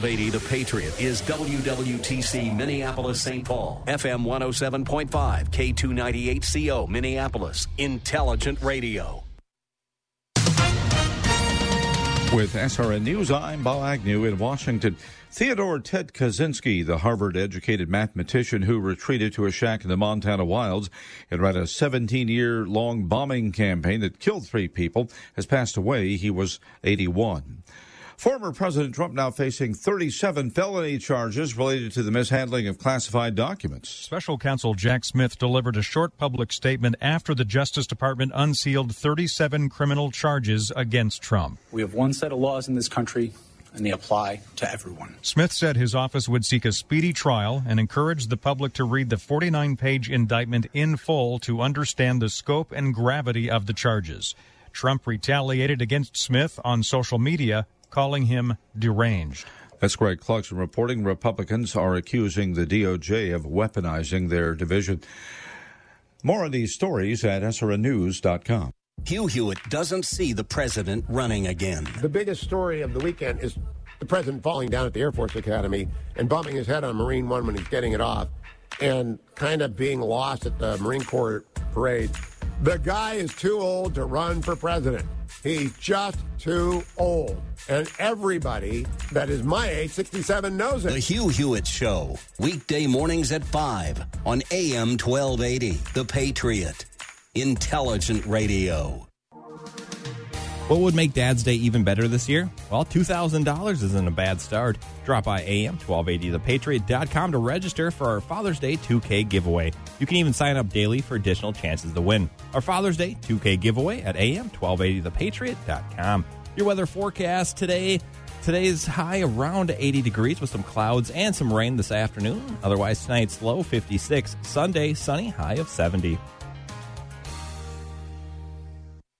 Lady the Patriot is WWTC Minneapolis St. Paul, FM 107.5, K298CO Minneapolis, Intelligent Radio. With SRN News, I'm Bob Agnew in Washington. Theodore Ted Kaczynski, the Harvard educated mathematician who retreated to a shack in the Montana wilds and ran a 17 year long bombing campaign that killed three people, has passed away. He was 81. Former President Trump now facing 37 felony charges related to the mishandling of classified documents. Special counsel Jack Smith delivered a short public statement after the Justice Department unsealed 37 criminal charges against Trump. We have one set of laws in this country and they apply to everyone. Smith said his office would seek a speedy trial and encouraged the public to read the 49 page indictment in full to understand the scope and gravity of the charges. Trump retaliated against Smith on social media calling him deranged. That's Greg Clarkson reporting. Republicans are accusing the DOJ of weaponizing their division. More of these stories at SRNews.com. Hugh Hewitt doesn't see the president running again. The biggest story of the weekend is the president falling down at the Air Force Academy and bumping his head on Marine One when he's getting it off and kind of being lost at the Marine Corps parade. The guy is too old to run for president. He's just too old. And everybody that is my age, 67, knows it. The Hugh Hewitt Show, weekday mornings at 5 on AM 1280. The Patriot. Intelligent Radio. What would make Dad's Day even better this year? Well, $2,000 isn't a bad start. Drop by AM1280thepatriot.com to register for our Father's Day 2K giveaway. You can even sign up daily for additional chances to win. Our Father's Day 2K giveaway at AM1280thepatriot.com. Your weather forecast today. Today's high around 80 degrees with some clouds and some rain this afternoon. Otherwise, tonight's low 56. Sunday, sunny, high of 70.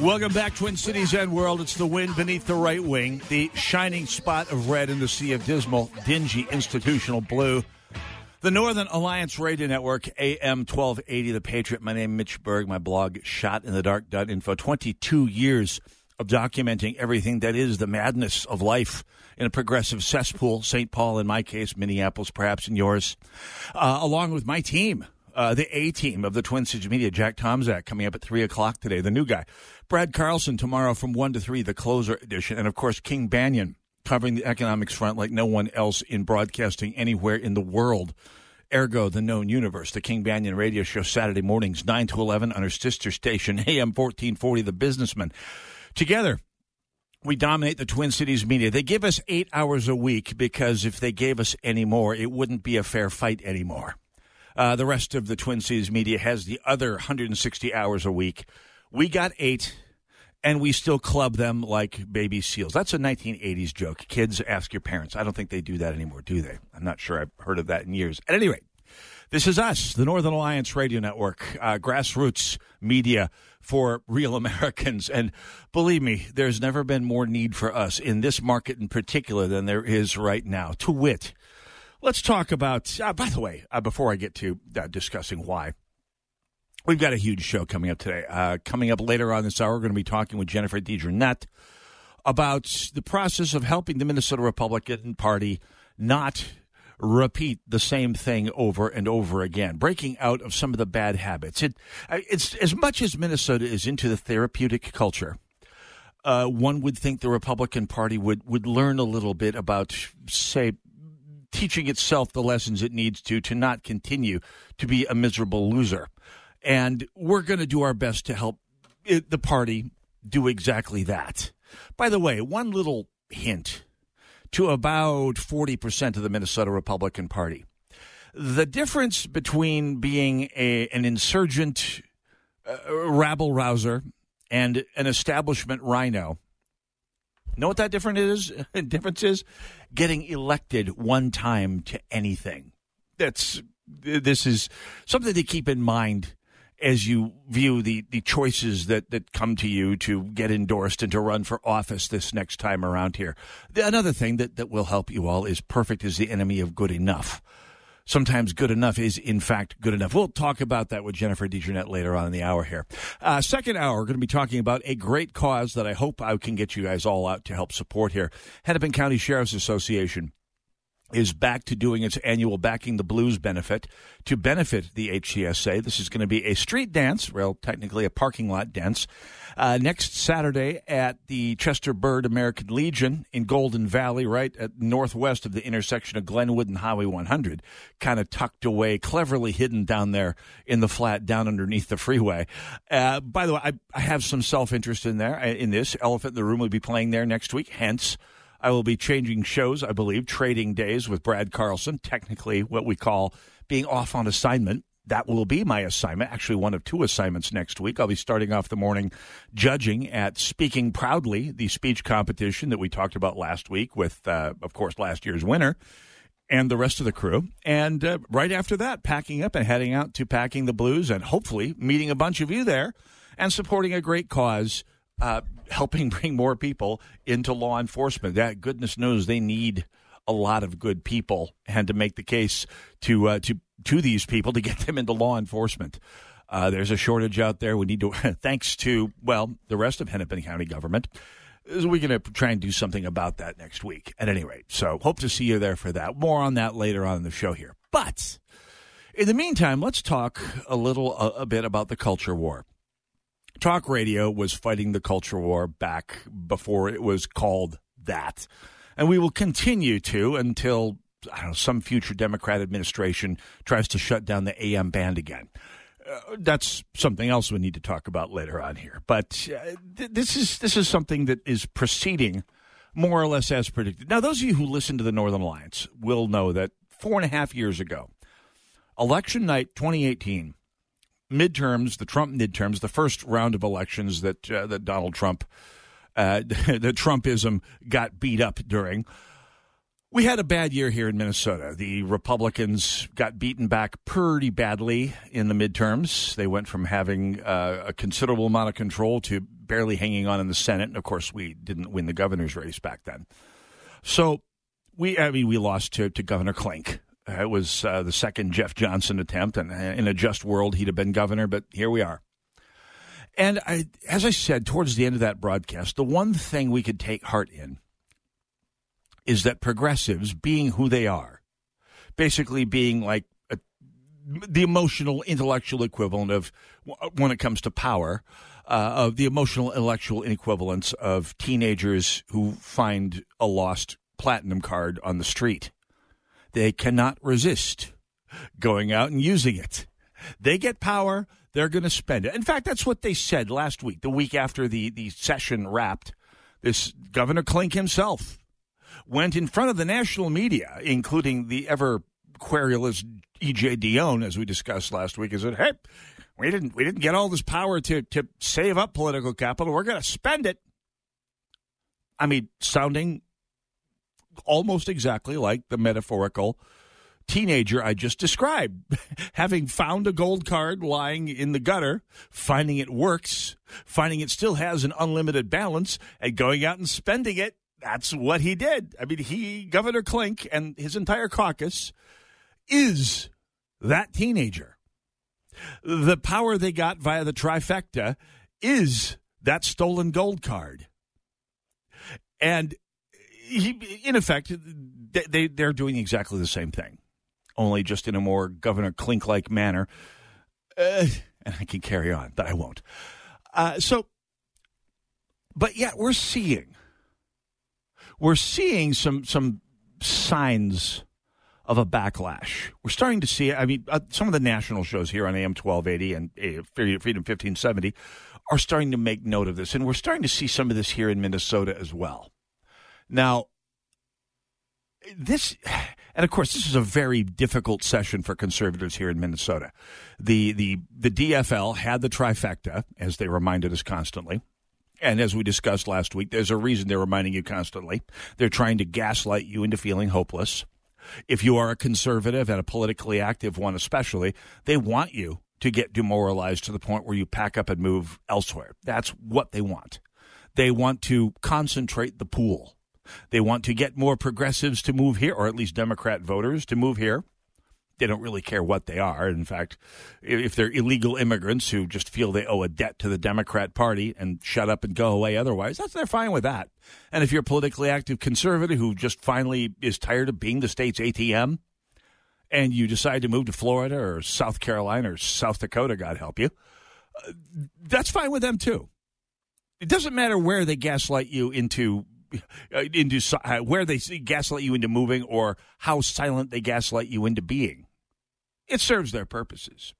Welcome back, Twin Cities and World. It's the wind beneath the right wing, the shining spot of red in the sea of dismal, dingy institutional blue. The Northern Alliance Radio Network, AM 1280, The Patriot. My name is Mitch Berg. My blog, shotinthedark.info. 22 years of documenting everything that is the madness of life in a progressive cesspool, St. Paul, in my case, Minneapolis, perhaps in yours, uh, along with my team. Uh, the A team of the Twin Cities Media, Jack Tomczak, coming up at 3 o'clock today, the new guy. Brad Carlson tomorrow from 1 to 3, the closer edition. And of course, King Banaian covering the economics front like no one else in broadcasting anywhere in the world. Ergo, the known universe. The King Banaian radio show Saturday mornings, 9 to 11 on our sister station, AM 1440, The Businessman. Together, we dominate the Twin Cities media. They give us eight hours a week because if they gave us any more, it wouldn't be a fair fight anymore. Uh, the rest of the Twin Cities media has the other 160 hours a week. We got eight, and we still club them like baby seals. That's a 1980s joke. Kids, ask your parents. I don't think they do that anymore, do they? I'm not sure I've heard of that in years. At any rate, this is us, the Northern Alliance Radio Network, uh, grassroots media for real Americans. And believe me, there's never been more need for us in this market in particular than there is right now. To wit, Let's talk about, uh, by the way, uh, before I get to uh, discussing why, we've got a huge show coming up today. Uh, coming up later on this hour, we're going to be talking with Jennifer DeJournette about the process of helping the Minnesota Republican Party not repeat the same thing over and over again, breaking out of some of the bad habits. It, it's as much as Minnesota is into the therapeutic culture. Uh, one would think the Republican Party would, would learn a little bit about, say, teaching itself the lessons it needs to to not continue to be a miserable loser. And we're going to do our best to help it, the party do exactly that. By the way, one little hint to about 40% of the Minnesota Republican Party. The difference between being a, an insurgent uh, rabble rouser and an establishment rhino. Know what that difference is? difference is getting elected one time to anything. That's this is something to keep in mind as you view the, the choices that, that come to you to get endorsed and to run for office this next time around here. Another thing that, that will help you all is perfect is the enemy of good enough. Sometimes good enough is, in fact, good enough. We'll talk about that with Jennifer DeJournette later on in the hour here. Uh, second hour, we're going to be talking about a great cause that I hope I can get you guys all out to help support here. Hennepin County Sheriff's Association is back to doing its annual Backing the Blues benefit to benefit the HCSA. This is going to be a street dance, well, technically a parking lot dance, uh, next Saturday at the Chester Bird American Legion in Golden Valley, right at northwest of the intersection of Glenwood and Highway 100, kind of tucked away, cleverly hidden down there in the flat down underneath the freeway. Uh, by the way, I, I have some self interest in there uh, in this. Elephant in the Room will be playing there next week, hence I will be changing shows, I believe, trading days with Brad Carlson, technically what we call being off on assignment. That will be my assignment, actually, one of two assignments next week. I'll be starting off the morning judging at Speaking Proudly, the speech competition that we talked about last week with, uh, of course, last year's winner and the rest of the crew. And uh, right after that, packing up and heading out to Backing the Blues and hopefully meeting a bunch of you there and supporting a great cause uh, helping bring more people into law enforcement. That goodness knows they need a lot of good people, and to make the case to uh, to to these people to get them into law enforcement. Uh, there's a shortage out there. We need to, thanks to well, the rest of Hennepin County government. We're going to try and do something about that next week. At any rate, so hope to see you there for that. More on that later on in the show here. But in the meantime, let's talk a little a, a bit about the culture war talk radio was fighting the culture war back before it was called that. And we will continue to until know, some future Democrat administration tries to shut down the AM band again. Uh, that's something else we need to talk about later on here. But uh, th- this is this is something that is proceeding more or less as predicted. Now, those of you who listen to the Northern Alliance will know that four and a half years ago, election night 2018, midterms, the Trump midterms, the first round of elections that uh, that Donald Trump, uh, the Trumpism got beat up during. We had a bad year here in Minnesota. The Republicans got beaten back pretty badly in the midterms. They went from having uh, a considerable amount of control to barely hanging on in the Senate. And of course, we didn't win the governor's race back then. So we, I mean, we lost to, to Governor Klink. Uh, it was uh, the second Jeff Johnson attempt, and uh, in a just world, he'd have been governor, but here we are. And I, as I said towards the end of that broadcast, the one thing we could take heart in is that progressives, being who they are, basically being like a, the emotional, intellectual equivalent of, when it comes to power, uh, of the emotional, intellectual equivalence of teenagers who find a lost platinum card on the street they cannot resist going out and using it. They get power, they're going to spend it. In fact, that's what they said last week, the week after the, the session wrapped. This Governor Klink himself went in front of the national media, including the ever querulous EJ Dionne, as we discussed last week, and said, Hey, we didn't we didn't get all this power to, to save up political capital. We're going to spend it. I mean, sounding almost exactly like the metaphorical teenager I just described. Having found a gold card lying in the gutter, finding it works, finding it still has an unlimited balance, and going out and spending it. That's what he did. I mean, he, Governor Klink, and his entire caucus is that teenager. The power they got via the trifecta is that stolen gold card. And he, in effect, they, they're doing exactly the same thing, only just in a more Governor Klink like manner. Uh, and I can carry on, but I won't. Uh, so, but yet we're seeing, we're seeing some some signs of a backlash. We're starting to see. I mean, uh, some of the national shows here on AM 1280 and uh, Freedom 1570 are starting to make note of this, and we're starting to see some of this here in Minnesota as well. Now, this, and of course, this is a very difficult session for conservatives here in Minnesota. The the the DFL had the trifecta, as they reminded us constantly. And as we discussed last week, there's a reason they're reminding you constantly. They're trying to gaslight you into feeling hopeless. If you are a conservative and a politically active one, especially, they want you to get demoralized to the point where you pack up and move elsewhere. That's what they want. They want to concentrate the pool. They want to get more progressives to move here, or at least Democrat voters to move here. They don't really care what they are. In fact, if they're illegal immigrants who just feel they owe a debt to the Democrat Party and shut up and go away otherwise, that's they're fine with that. And if you're a politically active conservative who just finally is tired of being the state's ATM, and you decide to move to Florida or South Carolina or South Dakota, God help you, uh, that's fine with them too. It doesn't matter where they gaslight you into into uh, where they gaslight you into moving or how silent they gaslight you into being. It serves their purposes.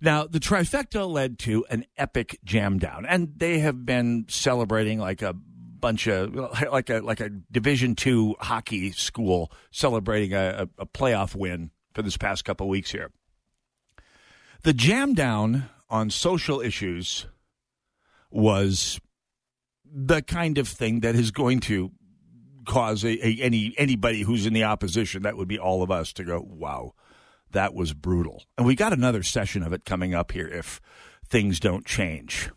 Now, the trifecta led to an epic jam down, and they have been celebrating like a bunch of like a like a Division two hockey school celebrating a, a playoff win for this past couple weeks here. The jam down on social issues was the kind of thing that is going to cause a, a, any anybody who's in the opposition that would be all of us to go wow that was brutal. And we got another session of it coming up here if things don't change.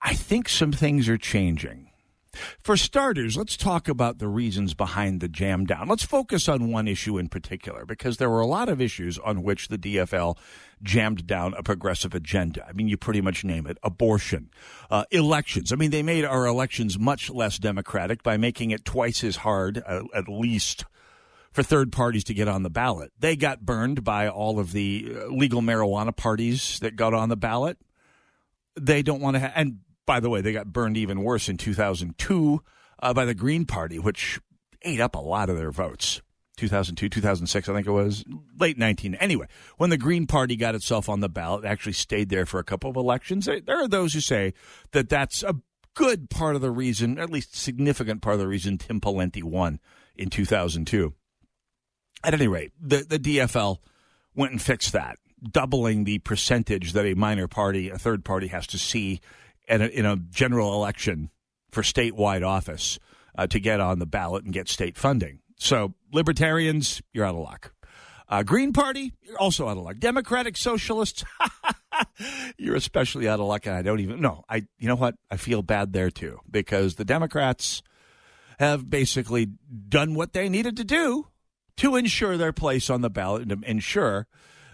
I think some things are changing for starters, let's talk about the reasons behind the jam down. Let's focus on one issue in particular because there were a lot of issues on which the DFL jammed down a progressive agenda. I mean, you pretty much name it abortion, uh, elections. I mean, they made our elections much less democratic by making it twice as hard, uh, at least, for third parties to get on the ballot. They got burned by all of the uh, legal marijuana parties that got on the ballot. They don't want to, ha- and by the way, they got burned even worse in 2002 uh, by the Green Party, which ate up a lot of their votes. 2002, 2006, I think it was late 19. Anyway, when the Green Party got itself on the ballot, actually stayed there for a couple of elections. There are those who say that that's a good part of the reason, at least significant part of the reason Tim Pawlenty won in 2002. At any rate, the, the DFL went and fixed that, doubling the percentage that a minor party, a third party, has to see a, in a general election for statewide office uh, to get on the ballot and get state funding. So, libertarians, you're out of luck. Uh, Green Party, you're also out of luck. Democratic Socialists, you're especially out of luck. And I don't even know. I, you know what? I feel bad there too because the Democrats have basically done what they needed to do to ensure their place on the ballot and to ensure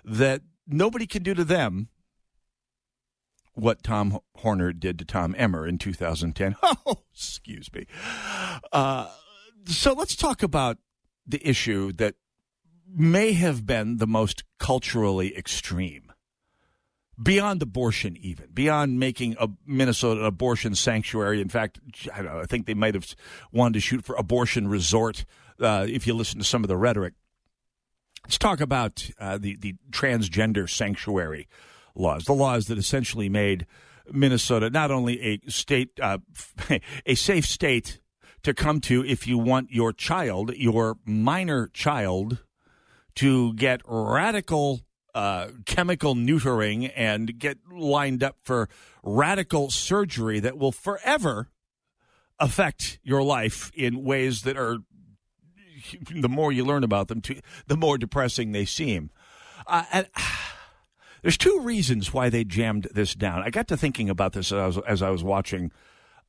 that nobody can do to them what Tom Horner did to Tom Emmer in 2010. Oh, excuse me. Uh, so let's talk about the issue that may have been the most culturally extreme. Beyond abortion, even beyond making a Minnesota an abortion sanctuary. In fact, I, know, I think they might have wanted to shoot for abortion resort. Uh, if you listen to some of the rhetoric, let's talk about uh, the the transgender sanctuary laws, the laws that essentially made Minnesota not only a state, uh, a safe state to come to if you want your child, your minor child, to get radical uh, chemical neutering and get lined up for radical surgery that will forever affect your life in ways that are the more you learn about them, the more depressing they seem. Uh, and, there's two reasons why they jammed this down. I got to thinking about this as I was, as I was watching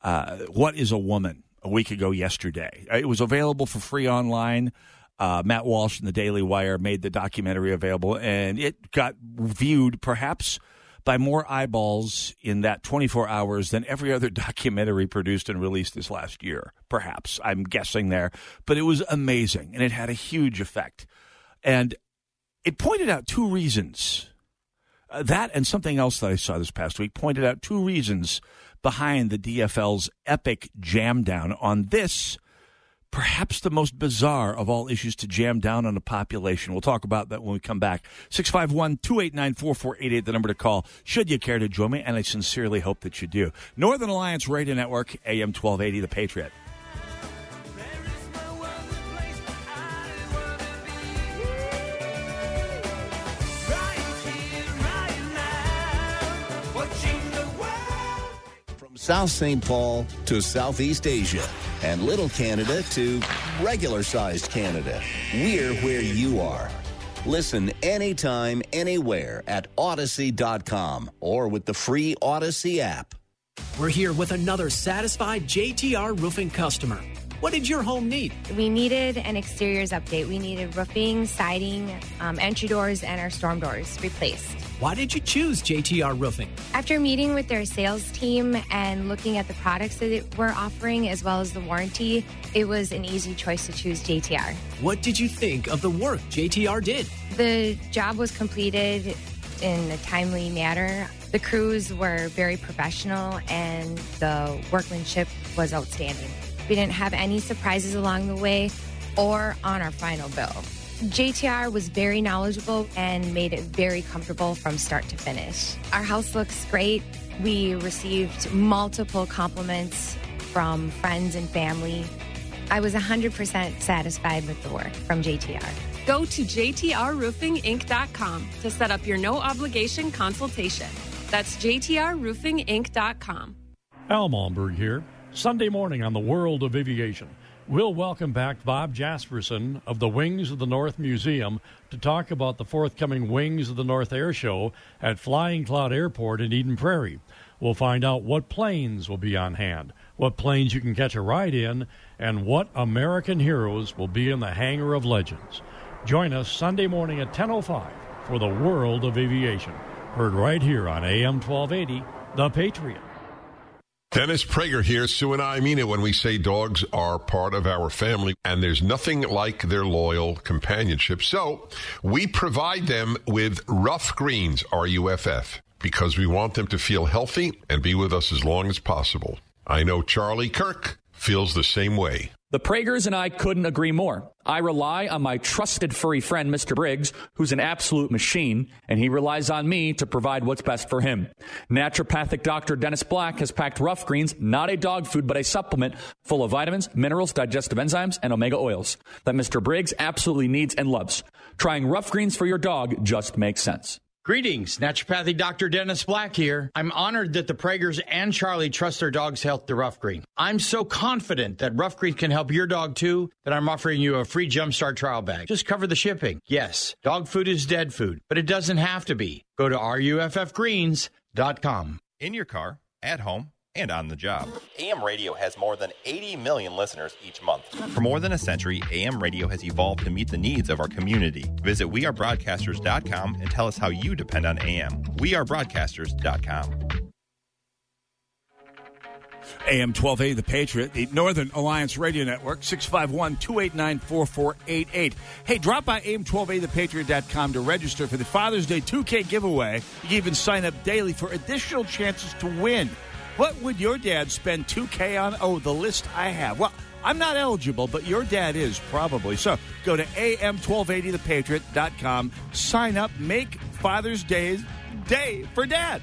uh, What is a Woman a week ago yesterday. It was available for free online. Uh, Matt Walsh and the Daily Wire made the documentary available, and it got viewed perhaps by more eyeballs in that 24 hours than every other documentary produced and released this last year. Perhaps. I'm guessing there. But it was amazing, and it had a huge effect. And it pointed out two reasons uh, that and something else that I saw this past week pointed out two reasons behind the DFL's epic jam down on this perhaps the most bizarre of all issues to jam down on a population. We'll talk about that when we come back. 651 289 4488, the number to call, should you care to join me, and I sincerely hope that you do. Northern Alliance Radio Network, AM 1280, The Patriot. South St. Paul to Southeast Asia and Little Canada to regular sized Canada. We're where you are. Listen anytime, anywhere at Odyssey.com or with the free Odyssey app. We're here with another satisfied JTR roofing customer. What did your home need? We needed an exteriors update. We needed roofing, siding, um, entry doors, and our storm doors replaced. Why did you choose JTR Roofing? After meeting with their sales team and looking at the products that we're offering as well as the warranty, it was an easy choice to choose JTR. What did you think of the work JTR did? The job was completed in a timely manner. The crews were very professional and the workmanship was outstanding. We didn't have any surprises along the way or on our final bill. JTR was very knowledgeable and made it very comfortable from start to finish. Our house looks great. We received multiple compliments from friends and family. I was 100% satisfied with the work from JTR. Go to JTRRoofingInc.com to set up your no obligation consultation. That's JTRRoofingInc.com. Al Malmberg here. Sunday morning on the World of Aviation. We'll welcome back Bob Jasperson of the Wings of the North Museum to talk about the forthcoming Wings of the North Air Show at Flying Cloud Airport in Eden Prairie. We'll find out what planes will be on hand, what planes you can catch a ride in, and what American heroes will be in the hangar of legends. Join us Sunday morning at 10.05 for the World of Aviation. Heard right here on AM 1280, The Patriot. Dennis Prager here. Sue and I mean it when we say dogs are part of our family, and there's nothing like their loyal companionship. So we provide them with Ruff Greens, R U F F, because we want them to feel healthy and be with us as long as possible. I know Charlie Kirk feels the same way. The Pragers and I couldn't agree more. I rely on my trusted furry friend, Mr. Briggs, who's an absolute machine, and he relies on me to provide what's best for him. Naturopathic Dr. Dennis Black has packed Ruff Greens, not a dog food, but a supplement full of vitamins, minerals, digestive enzymes, and omega oils that Mr. Briggs absolutely needs and loves. Trying Ruff Greens for your dog just makes sense. Greetings, Naturopathy Dr. Dennis Black here. I'm honored that the Pragers and Charlie trust their dog's health to Ruff Green. I'm so confident that Ruff Green can help your dog too that I'm offering you a free Jumpstart trial bag. Just cover the shipping. Yes, dog food is dead food, but it doesn't have to be. Go to ruffgreens.com. In your car, at home, and on the job. AM radio has more than 80 million listeners each month. For more than a century, AM radio has evolved to meet the needs of our community. Visit wearebroadcasters.com and tell us how you depend on AM. Wearebroadcasters.com. AM 12A, The Patriot, the Northern Alliance Radio Network, 651 289 4488. Hey, drop by AM1280thepatriot.com to register for the Father's Day 2K giveaway. You can even sign up daily for additional chances to win. What would your dad spend 2K on? Oh, the list I have. Well, I'm not eligible, but your dad is probably. So go to am1280thepatriot.com, sign up, make Father's Day day for dad.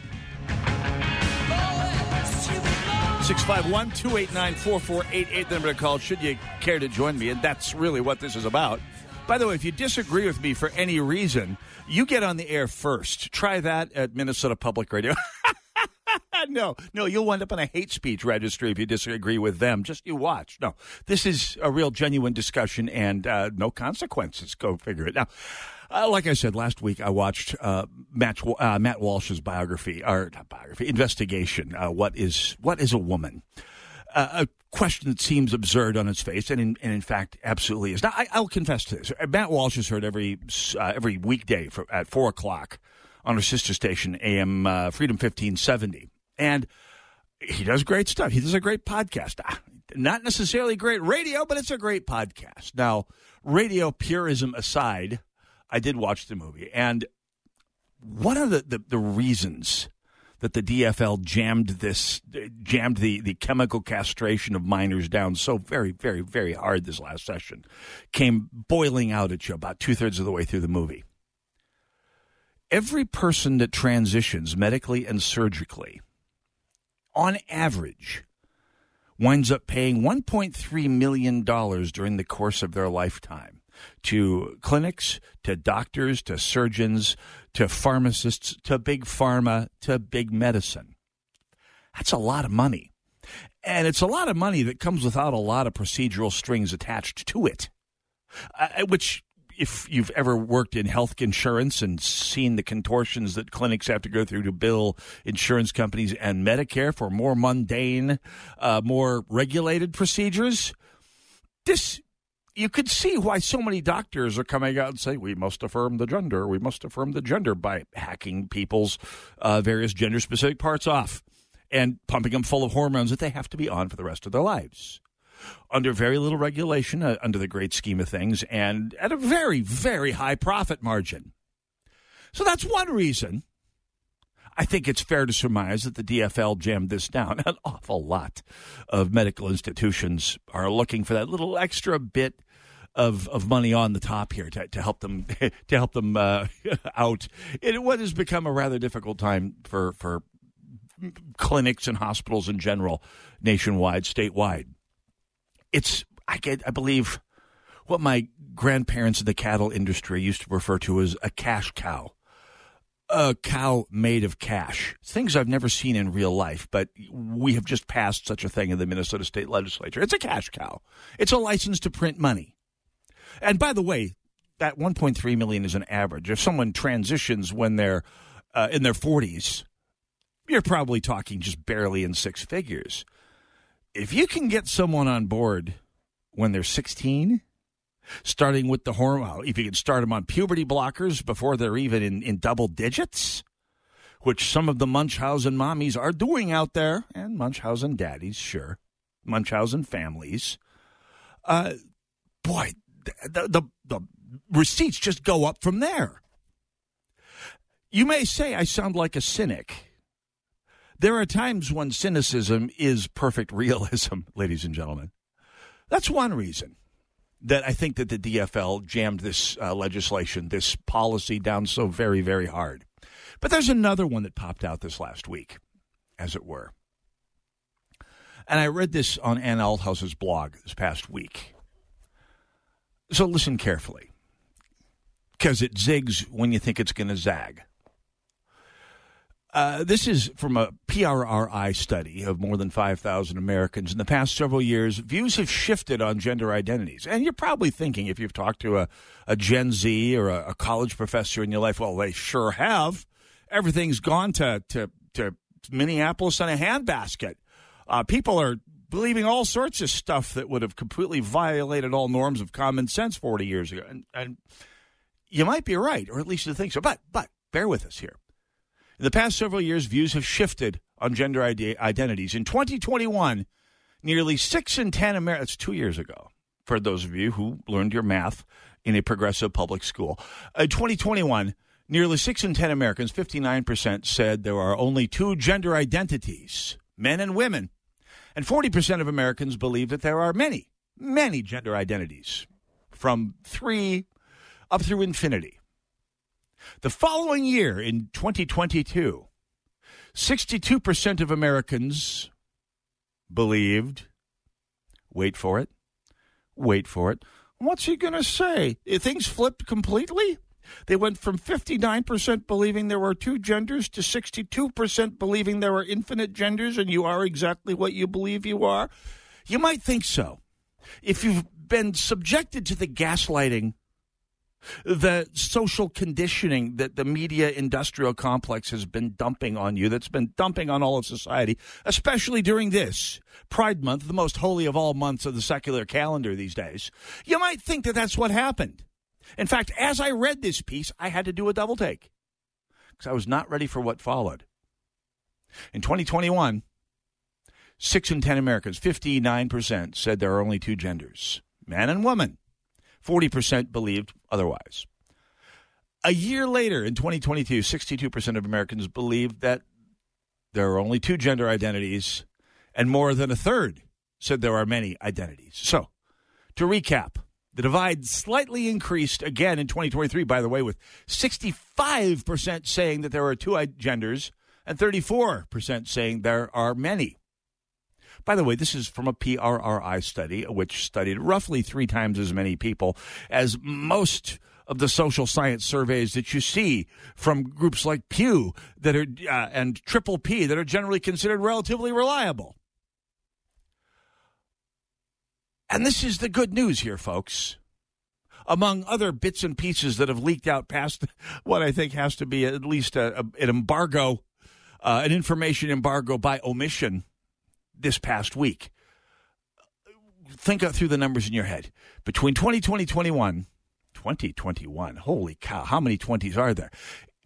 651 289 4488, the number to call should you care to join me. And that's really what this is about. By the way, if you disagree with me for any reason, you get on the air first. Try that at Minnesota Public Radio. no, no, you'll wind up on a hate speech registry if you disagree with them. Just you watch. No, this is a real genuine discussion and uh, no consequences. Go figure it. Now, uh, like I said last week, I watched uh, Matt, uh, Matt Walsh's biography, or biography, investigation. Uh, what is what is a woman? Uh, a question that seems absurd on its face, and in, and in fact, absolutely is. Now, I, will confess to this. Matt Walsh is heard every every weekday for, at four o'clock on her sister station, AM Freedom fifteen seventy, and he does great stuff. He does a great podcast. Ah, not necessarily great radio, but it's a great podcast. Now, radio purism aside, I did watch the movie, and one of the, the, the reasons that the DFL jammed this, jammed the, the chemical castration of minors down so very, very, very hard this last session, came boiling out at you about two thirds of the way through the movie. Every person that transitions medically and surgically, on average, winds up paying $1.3 million during the course of their lifetime to clinics, to doctors, to surgeons, to pharmacists, to big pharma, to big medicine. That's a lot of money. And it's a lot of money that comes without a lot of procedural strings attached to it, uh, which if you've ever worked in health insurance and seen the contortions that clinics have to go through to bill insurance companies and Medicare for more mundane, uh, more regulated procedures, this you could see why so many doctors are coming out and saying we must affirm the gender, we must affirm the gender by hacking people's uh, various gender specific parts off and pumping them full of hormones that they have to be on for the rest of their lives under very little regulation, uh, under the great scheme of things, and at a very, very high profit margin. So that's one reason. I think it's fair to surmise that the DFL jammed this down. An awful lot of medical institutions are looking for that little extra bit of, of money on the top here to, to help them to help them uh, out in what has become a rather difficult time for for clinics and hospitals in general, nationwide, statewide it's I get I believe what my grandparents in the cattle industry used to refer to as a cash cow. A cow made of cash. Things I've never seen in real life, but we have just passed such a thing in the Minnesota State Legislature. It's a cash cow. It's a license to print money. And by the way, that 1.3 million is an average. If someone transitions when they're uh, in their 40s, you're probably talking just barely in six figures if you can get someone on board when they're 16, starting with the hormone, if you can start them on puberty blockers before they're even in, in double digits, which some of the Munchausen mommies are doing out there, and Munchausen daddies, sure, Munchausen families. Uh, boy, the, the, the receipts just go up from there. You may say I sound like a cynic there are times when cynicism is perfect realism, ladies and gentlemen. That's one reason that I think that the DFL jammed this uh, legislation, this policy down so very, very hard. But there's another one that popped out this last week, as it were. And I read this on Ann Althouse's blog this past week. So listen carefully, because it zigs when you think it's going to zag. Uh, this is from a PRRI study of more than 5,000 Americans. In the past several years, views have shifted on gender identities. And you're probably thinking, if you've talked to a, a Gen Z or a, a college professor in your life, well, they sure have. Everything's gone to, to, to Minneapolis in a handbasket. Uh, people are believing all sorts of stuff that would have completely violated all norms of common sense 40 years ago. And, and you might be right, or at least you think so. But, but bear with us here. In the past several years, views have shifted on gender identities. In 2021, nearly 6 in 10 Americans, that's two years ago, for those of you who learned your math in a progressive public school. Uh, in 2021, nearly 6 in 10 Americans, 59%, said there are only two gender identities, men and women. And 40% of Americans believe that there are many, many gender identities, from three up through infinity. The following year, in 2022, 62% of Americans believed, wait for it, wait for it. What's he going to say? Eh, things flipped completely? They went from 59% believing there were two genders to 62% believing there are infinite genders and you are exactly what you believe you are. You might think so. If you've been subjected to the gaslighting the social conditioning that the media industrial complex has been dumping on you, that's been dumping on all of society, especially during this Pride Month, the most holy of all months of the secular calendar these days. You might think that that's what happened. In fact, as I read this piece, I had to do a double take because I was not ready for what followed. In 2021, 6 in 10 Americans, 59%, said there are only two genders man and woman. 40% believed otherwise. A year later, in 2022, 62% of Americans believed that there are only two gender identities, and more than a third said there are many identities. So, to recap, the divide slightly increased again in 2023, by the way, with 65% saying that there are two genders and 34% saying there are many. By the way, this is from a PRRI study, which studied roughly three times as many people as most of the social science surveys that you see from groups like Pew that are uh, and Triple P that are generally considered relatively reliable. And this is the good news here, folks. Among other bits and pieces that have leaked out past what I think has to be at least a, a, an embargo, uh, an information embargo by omission this past week. Think through the numbers in your head. Between 2020 21, 2021, holy cow, how many 20s are there?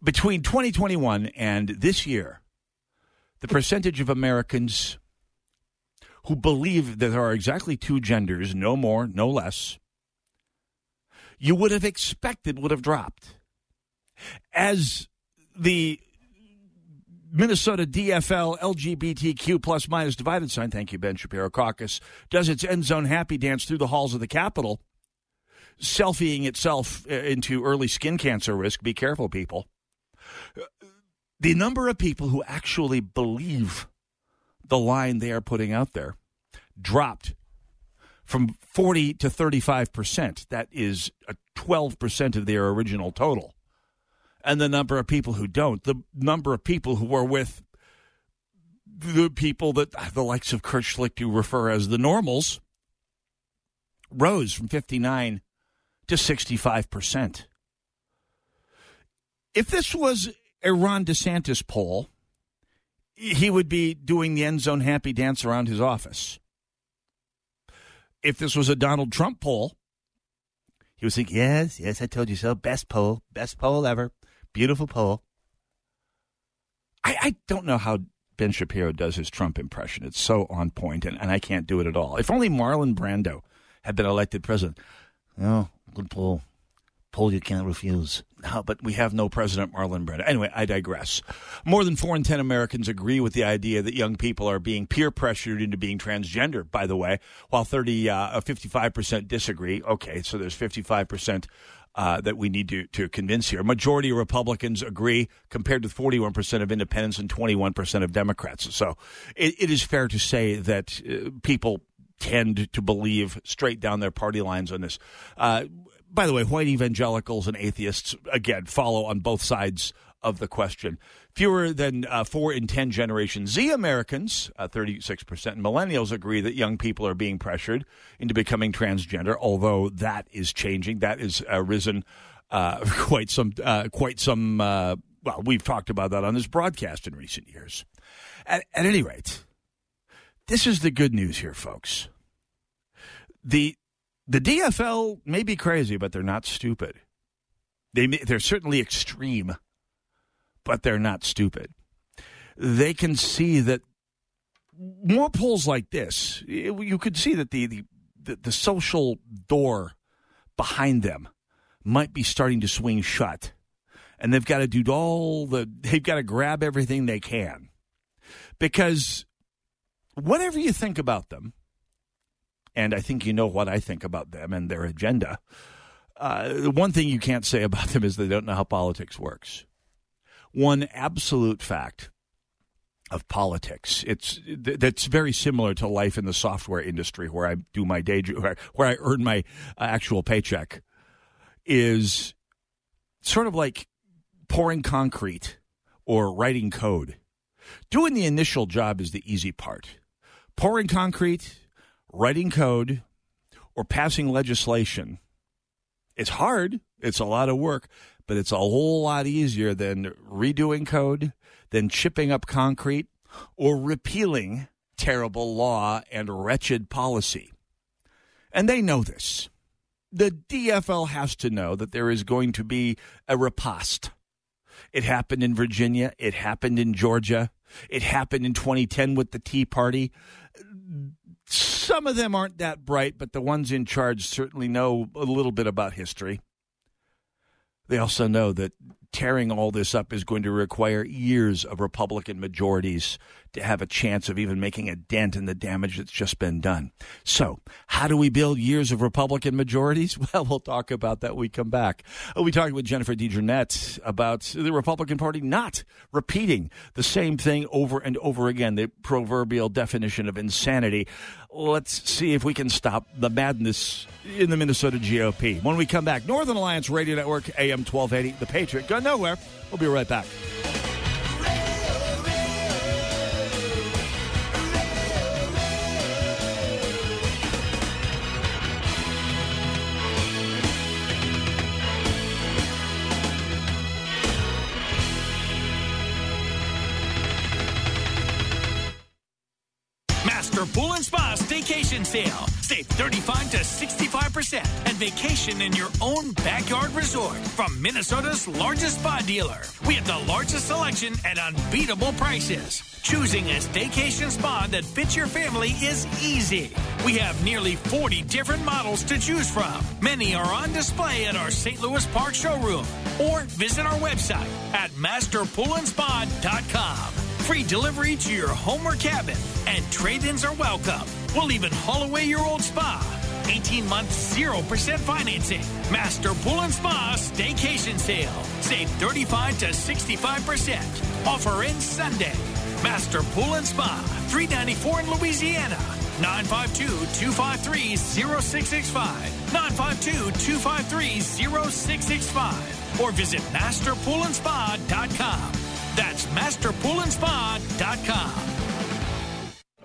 Between 2021 and this year, the percentage of Americans who believe that there are exactly two genders, no more, no less, you would have expected would have dropped. As the Minnesota DFL LGBTQ plus minus divided sign, thank you, Ben Shapiro Caucus, does its end zone happy dance through the halls of the Capitol, selfieing itself uh, into early skin cancer risk. Be careful, people. The number of people who actually believe the line they are putting out there dropped from 40 to 35%. That is a 12% of their original total. And the number of people who don't, the number of people who are with the people that the likes of Kurt Schlick do refer as the normals rose from 59 to 65%. If this was a Ron DeSantis poll, he would be doing the end zone happy dance around his office. If this was a Donald Trump poll, he was thinking, yes, yes, I told you so. Best poll, best poll ever. Beautiful poll. I, I don't know how Ben Shapiro does his Trump impression. It's so on point, and, and I can't do it at all. If only Marlon Brando had been elected president. Oh, good poll poll you can't refuse. No, but we have no President Marlon Brando. Anyway, I digress. More than four in ten Americans agree with the idea that young people are being peer pressured into being transgender, by the way, while 30, uh, 55% disagree. Okay, so there's 55% uh, that we need to, to convince here. Majority of Republicans agree, compared to 41% of independents and 21% of Democrats. So it, it is fair to say that uh, people tend to believe straight down their party lines on this. Uh, by the way, white evangelicals and atheists, again, follow on both sides of the question. Fewer than uh, four in 10 Generation Z Americans, uh, 36%, and millennials agree that young people are being pressured into becoming transgender, although that is changing. That has uh, risen uh, quite some, uh, quite some, uh, well, we've talked about that on this broadcast in recent years. At, at any rate, this is the good news here, folks. The the DFL may be crazy, but they're not stupid. They may, they're certainly extreme, but they're not stupid. They can see that more polls like this, you could see that the, the, the, social door behind them might be starting to swing shut. And they've got to do all the, they've got to grab everything they can. Because whatever you think about them, and I think you know what I think about them and their agenda. Uh, one thing you can't say about them is they don't know how politics works. One absolute fact of politics, it's that's very similar to life in the software industry, where I do my day, where I earn my uh, actual paycheck, is sort of like pouring concrete or writing code. Doing the initial job is the easy part. Pouring concrete writing code or passing legislation. It's hard, it's a lot of work, but it's a whole lot easier than redoing code, than chipping up concrete, or repealing terrible law and wretched policy. And they know this. The DFL has to know that there is going to be a riposte. It happened in Virginia. It happened in Georgia. It happened in 2010 with the Tea Party some of them aren't that bright, but the ones in charge certainly know a little bit about history. They also know that tearing all this up is going to require years of Republican majorities to have a chance of even making a dent in the damage that's just been done. So, how do we build years of Republican majorities? Well, we'll talk about that when we come back. Oh, we'll be talking with Jennifer DeJournette about the Republican Party not repeating the same thing over and over again, the proverbial definition of insanity. Let's see if we can stop the madness in the Minnesota GOP. When we come back, Northern Alliance Radio Network, AM 1280, The Patriot. Go nowhere. We'll be right back. Save 35 to 65% and vacation in your own backyard resort from Minnesota's largest spa dealer. We have the largest selection at unbeatable prices. Choosing a staycation spa that fits your family is easy. We have nearly 40 different models to choose from. Many are on display at our St. Louis Park showroom or visit our website at masterpoolandspa.com. Free delivery to your home or cabin, and trade ins are welcome. We'll even haul away your old spa. 18 months, 0% financing. Master Pool and Spa Staycation Sale. Save 35 to 65%. Offer ends Sunday. Master Pool and Spa, 394 in Louisiana. 952-253-0665. 952-253-0665. Or visit masterpoolandspa.com. That's masterpoolandspa.com.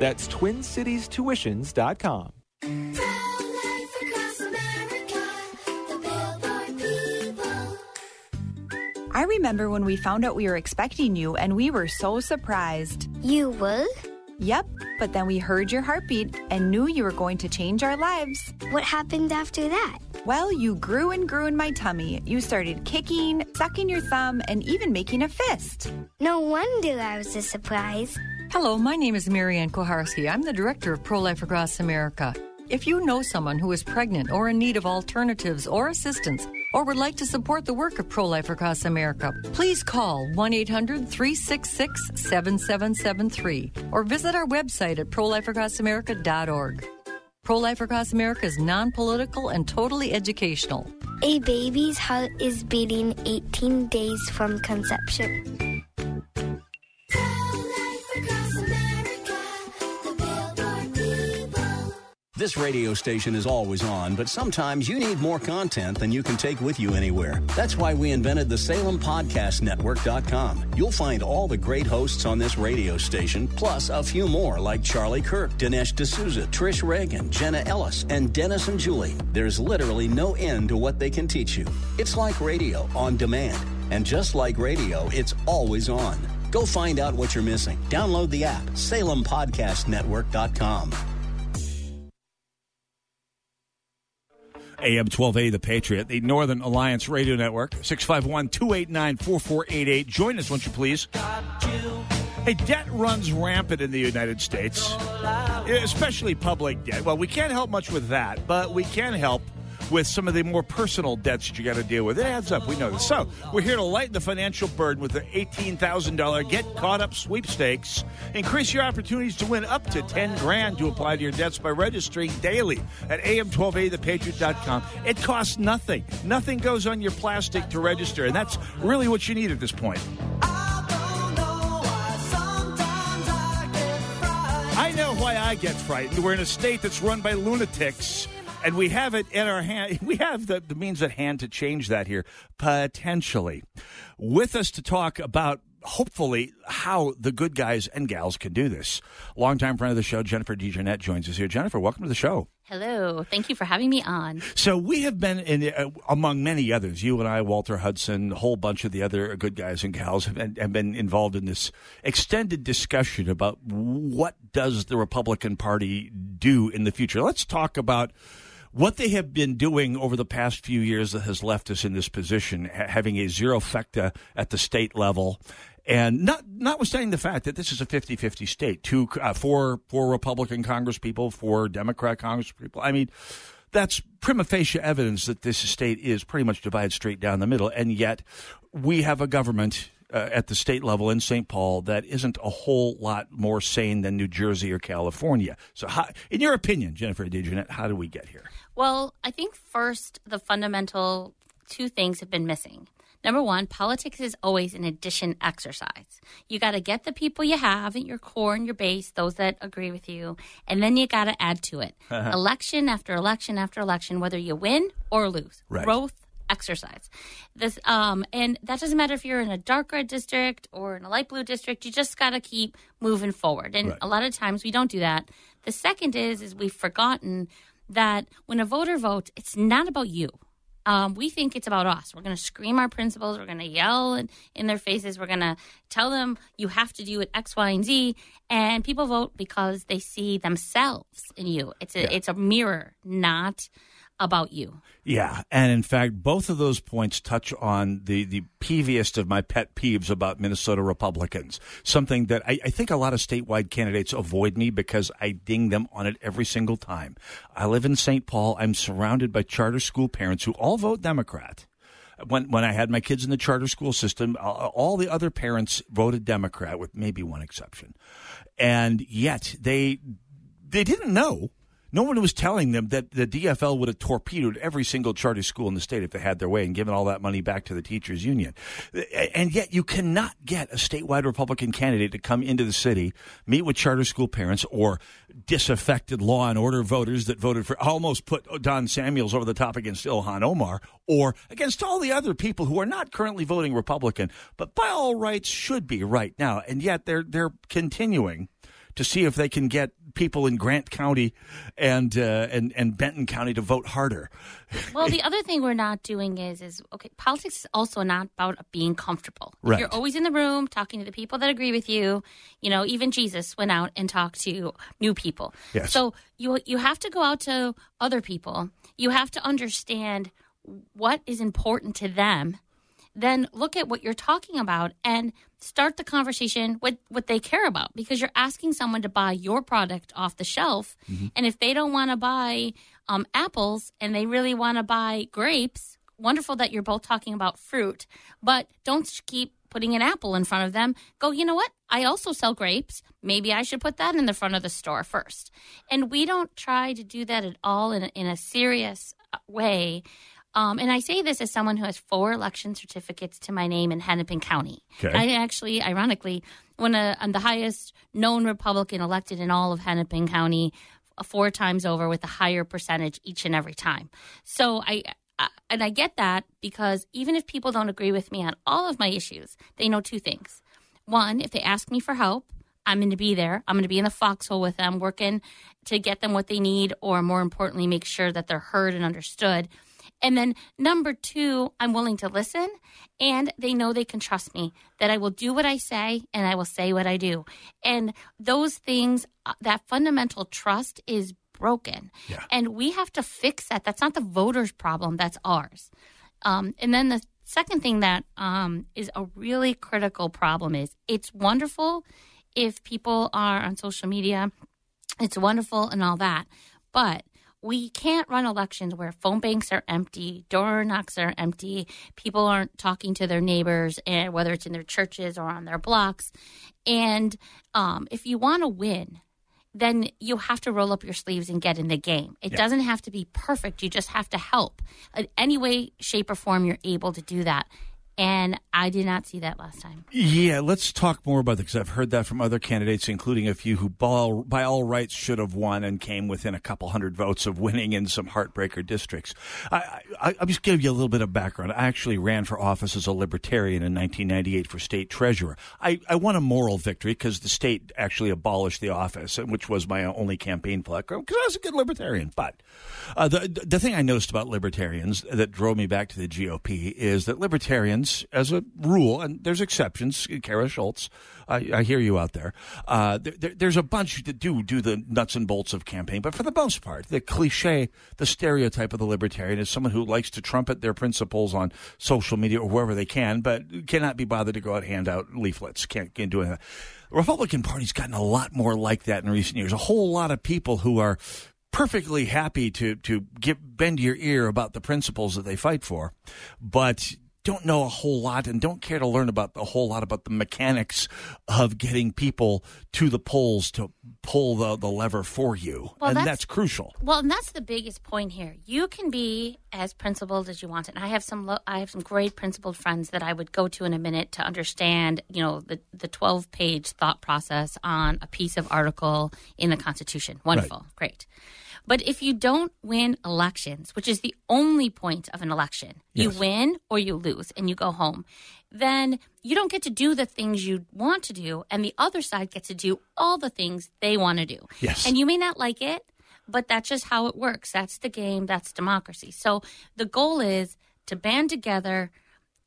That's TwinCitiesTuitions.com. I remember when we found out we were expecting you and we were so surprised. You were? Yep, but then we heard your heartbeat and knew you were going to change our lives. What happened after that? Well, you grew and grew in my tummy. You started kicking, sucking your thumb, and even making a fist. No wonder I was a surprise. Hello, my name is Marianne Kuharski. I'm the director of Pro Life Across America. If you know someone who is pregnant or in need of alternatives or assistance, or would like to support the work of Pro Life Across America, please call 1 800 366 7773 or visit our website at prolifeacrossamerica.org. Pro Life Across America is non political and totally educational. A baby's heart is beating 18 days from conception. This radio station is always on, but sometimes you need more content than you can take with you anywhere. That's why we invented the Salem Podcast Network.com. You'll find all the great hosts on this radio station, plus a few more like Charlie Kirk, Dinesh D'Souza, Trish Regan, Jenna Ellis, and Dennis and Julie. There's literally no end to what they can teach you. It's like radio on demand. And just like radio, it's always on. Go find out what you're missing. Download the app, salempodcastnetwork.com. AM 1280, The Patriot, the Northern Alliance Radio Network, 651 289 4488. Join us, won't you please? Hey, debt runs rampant in the United States, especially public debt. Well, we can't help much with that, but we can help with some of the more personal debts that you got to deal with. It adds up. We know this. So we're here to lighten the financial burden with the $18,000 Get Caught Up sweepstakes. Increase your opportunities to win up to 10 grand to apply to your debts by registering daily at am1280thepatriot.com. It costs nothing. Nothing goes on your plastic to register, and that's really what you need at this point. I know why I get frightened. We're in a state that's run by lunatics and we have it in our hand. We have the, the means at hand to change that here, potentially. With us to talk about hopefully how the good guys and gals can do this. Longtime friend of the show, Jennifer DeJournette, joins us here. Jennifer, welcome to the show. Hello. Thank you for having me on. So we have been in, uh, among many others. You and I, Walter Hudson, a whole bunch of the other good guys and gals have been, have been involved in this extended discussion about what does the Republican Party do in the future. Let's talk about what they have been doing over the past few years that has left us in this position, ha- having a zero fecta at the state level. And not, notwithstanding the fact that this is a 50-50 state, two, uh, four, four Republican Congress people, four Democrat Congress people. I mean, that's prima facie evidence that this state is pretty much divided straight down the middle. And yet we have a government uh, at the state level in St. Paul that isn't a whole lot more sane than New Jersey or California. So, how, in your opinion, Jennifer DeJournette, how do we get here? Well, I think first, the fundamental two things have been missing. Number one, politics is always an addition exercise. You got to get the people you have at your core and your base, those that agree with you, and then you got to add to it. election after election after election, whether you win or lose. Right. Growth exercise. This um and that doesn't matter if you're in a dark red district or in a light blue district, you just got to keep moving forward. And Right. a lot of times we don't do that. The second is is we've forgotten that when a voter votes, it's not about you. Um, we think it's about us. We're going to scream our principles. We're going to yell in, in their faces. We're going to tell them you have to do it X, Y, and Z. And people vote because they see themselves in you. It's a it's a mirror, not about you. Yeah, and in fact, both of those points touch on the the peeviest of my pet peeves about Minnesota Republicans. Something that I, I think a lot of statewide candidates avoid me because I ding them on it every single time. I live in St. Paul. I'm surrounded by charter school parents who all vote Democrat. When when I had my kids in the charter school system, all the other parents voted Democrat, with maybe one exception, and yet they they didn't know. No one was telling them that the DFL would have torpedoed every single charter school in the state if they had their way and given all that money back to the teachers union. And yet you cannot get a statewide Republican candidate to come into the city, meet with charter school parents or disaffected law and order voters that voted for almost put Don Samuels over the top against Ilhan Omar or against all the other people who are not currently voting Republican, but by all rights should be right now. And yet they're they're continuing to see if they can get people in Grant County and uh, and and Benton County to vote harder. Well, the other thing we're not doing is is okay. Politics is also not about being comfortable. If Right. You're always in the room talking to the people that agree with you. You know, even Jesus went out and talked to new people. Yes. So you you have to go out to other people. You have to understand what is important to them. Then look at what you're talking about and start the conversation with what they care about because you're asking someone to buy your product off the shelf. And if they don't want to buy um, apples and they really want to buy grapes, wonderful that you're both talking about fruit, but don't keep putting an apple in front of them. Go, you know what? I also sell grapes. Maybe I should put that in the front of the store first. And we don't try to do that at all in a, in a serious uh, way. Um, and I say this as someone who has four election certificates to my name in Hennepin County. Okay. I actually, ironically, when a, I'm the highest known Republican elected in all of Hennepin County, uh, four times over with a higher percentage each and every time. So I, I and I get that because even if people don't agree with me on all of my issues, they know two things. One, if they ask me for help, I'm going to be there. I'm going to be in the foxhole with them, working to get them what they need, or more importantly, make sure that they're heard and understood. And then number two, I'm willing to listen and they know they can trust me that I will do what I say and I will say what I do. And those things, uh, that fundamental trust is broken. And we have to fix that. That's not the voters' problem, that's ours. Um, and then the second thing that um, is a really critical problem is it's wonderful if people are on social media, it's wonderful and all that. But we can't run elections where phone banks are empty, door knocks are empty, people aren't talking to their neighbors, and whether it's in their churches or on their blocks. And um, if you want to win, then you have to roll up your sleeves and get in the game. It Yeah. doesn't have to be perfect. You just have to help. In any way, shape, or form, you're able to do that. And I did not see that last time. Yeah, let's talk more about that because I've heard that from other candidates, including a few who, by all rights, should have won and came within a couple hundred votes of winning in some heartbreaker districts. I, I, I'll just give you a little bit of background. I actually ran for office as a libertarian in 1998 for state treasurer. I, I won a moral victory because the state actually abolished the office, which was my only campaign platform because I was a good libertarian. But uh, the the thing I noticed about libertarians that drove me back to the GOP is that libertarians as a rule, and there's exceptions. Kara Schultz, I, I hear you out there. Uh, there. There's a bunch that do do the nuts and bolts of campaign, but for the most part, the cliche, the stereotype of the libertarian is someone who likes to trumpet their principles on social media or wherever they can, but cannot be bothered to go out and hand out leaflets. Can't, can't do anything. The Republican Party's gotten a lot more like that in recent years. A whole lot of people who are perfectly happy to to give bend your ear about the principles that they fight for, but don't know a whole lot and don't care to learn about a whole lot about the mechanics of getting people to the polls to pull the, the lever for you. Well, and that's, that's, crucial. Well, and that's the biggest point here. You can be as principled as you want. And I have some lo- I have some great principled friends that I would go to in a minute to understand, you know, the the 12-page thought process on a piece of article in the Constitution. Wonderful. Right. Great. But if you don't win elections, which is the only point of an election, yes. you win or you lose and you go home, then you don't get to do the things you want to do. And the other side gets to do all the things they want to do. Yes. And you may not like it, but that's just how it works. That's the game, that's democracy. So the goal is to band together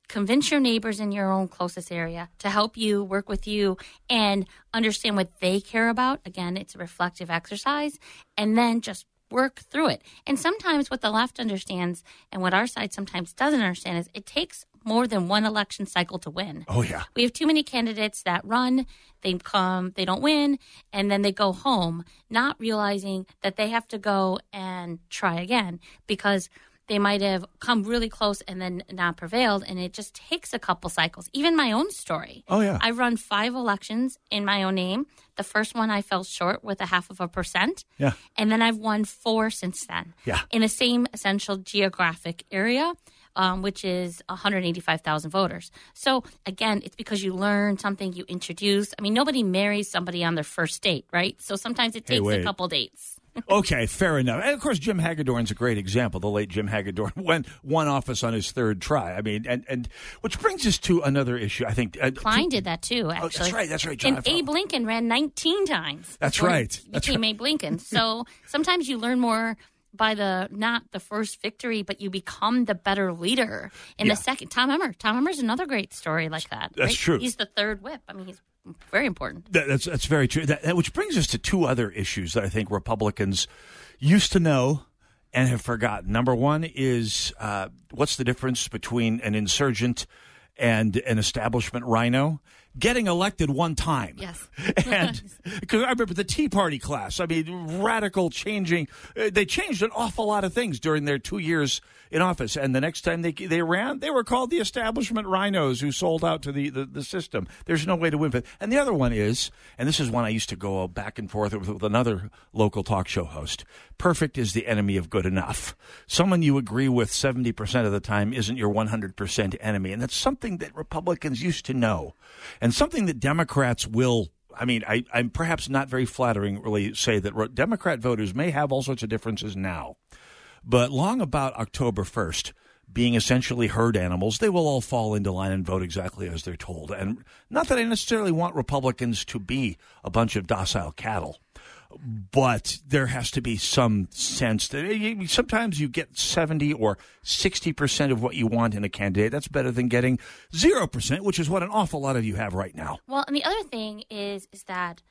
convince your neighbors in your own closest area to help you work with you and understand what they care about again it's a reflective exercise and then just work through it and sometimes what the left understands and what our side sometimes doesn't understand is it takes more than one election cycle to win. Oh yeah. We have too many candidates that run, they come, they don't win, and then they go home not realizing that they have to go and try again because they might have come really close and then not prevailed and it just takes a couple cycles. Even my own story. Oh yeah. I've run five elections in my own name. The first one i fell short with a half of a percent. Yeah. And then i've won four since then. Yeah. In the same essential geographic area um, which is 185,000 voters. So again, it's because you learn something, you introduce. I mean, nobody marries somebody on their first date, right? So sometimes it takes hey, a couple dates okay, fair enough. And of course, Jim Hagedorn's a great example. The late Jim Hagedorn went one office on his third try. I mean, and and which brings us to another issue. I think uh, Kline to, did that too. Actually, oh, that's right. That's right. John and Abe Lincoln ran 19 times. That's right. That's became right. Abe Lincoln. So sometimes you learn more by the not the first victory, but you become the better leader in yeah. the second. Tom Emmer. Tom Emmer's another great story like that. That's right? true. He's the third whip. I mean, he's very important. That, that's that's very true. That, that, which brings us to two other issues that I think Republicans used to know and have forgotten. Number one is uh, what's the difference between an insurgent and an establishment rhino? Getting elected one time. Yes. and because I remember the Tea Party class, I mean, radical changing. Uh, they changed an awful lot of things during their two years in office. And the next time they they ran, they were called the establishment rhinos who sold out to the, the, the system. There's no way to win. And the other one is, and this is one I used to go back and forth with, with another local talk show host perfect is the enemy of good enough. Someone you agree with 70% of the time isn't your 100% enemy. And that's something that Republicans used to know and something that Democrats will I mean, I, am perhaps not very flattering really say that Democrat voters may have all sorts of differences now, but long about October 1st, being essentially herd animals, they will all fall into line and vote exactly as they're told. And not that I necessarily want Republicans to be a bunch of docile cattle, but there has to be some sense that eh, sometimes you get 70 or 60% of what you want in a candidate. That's better than getting 0%, which is what an awful lot of you have right now. Well, and the other thing is is that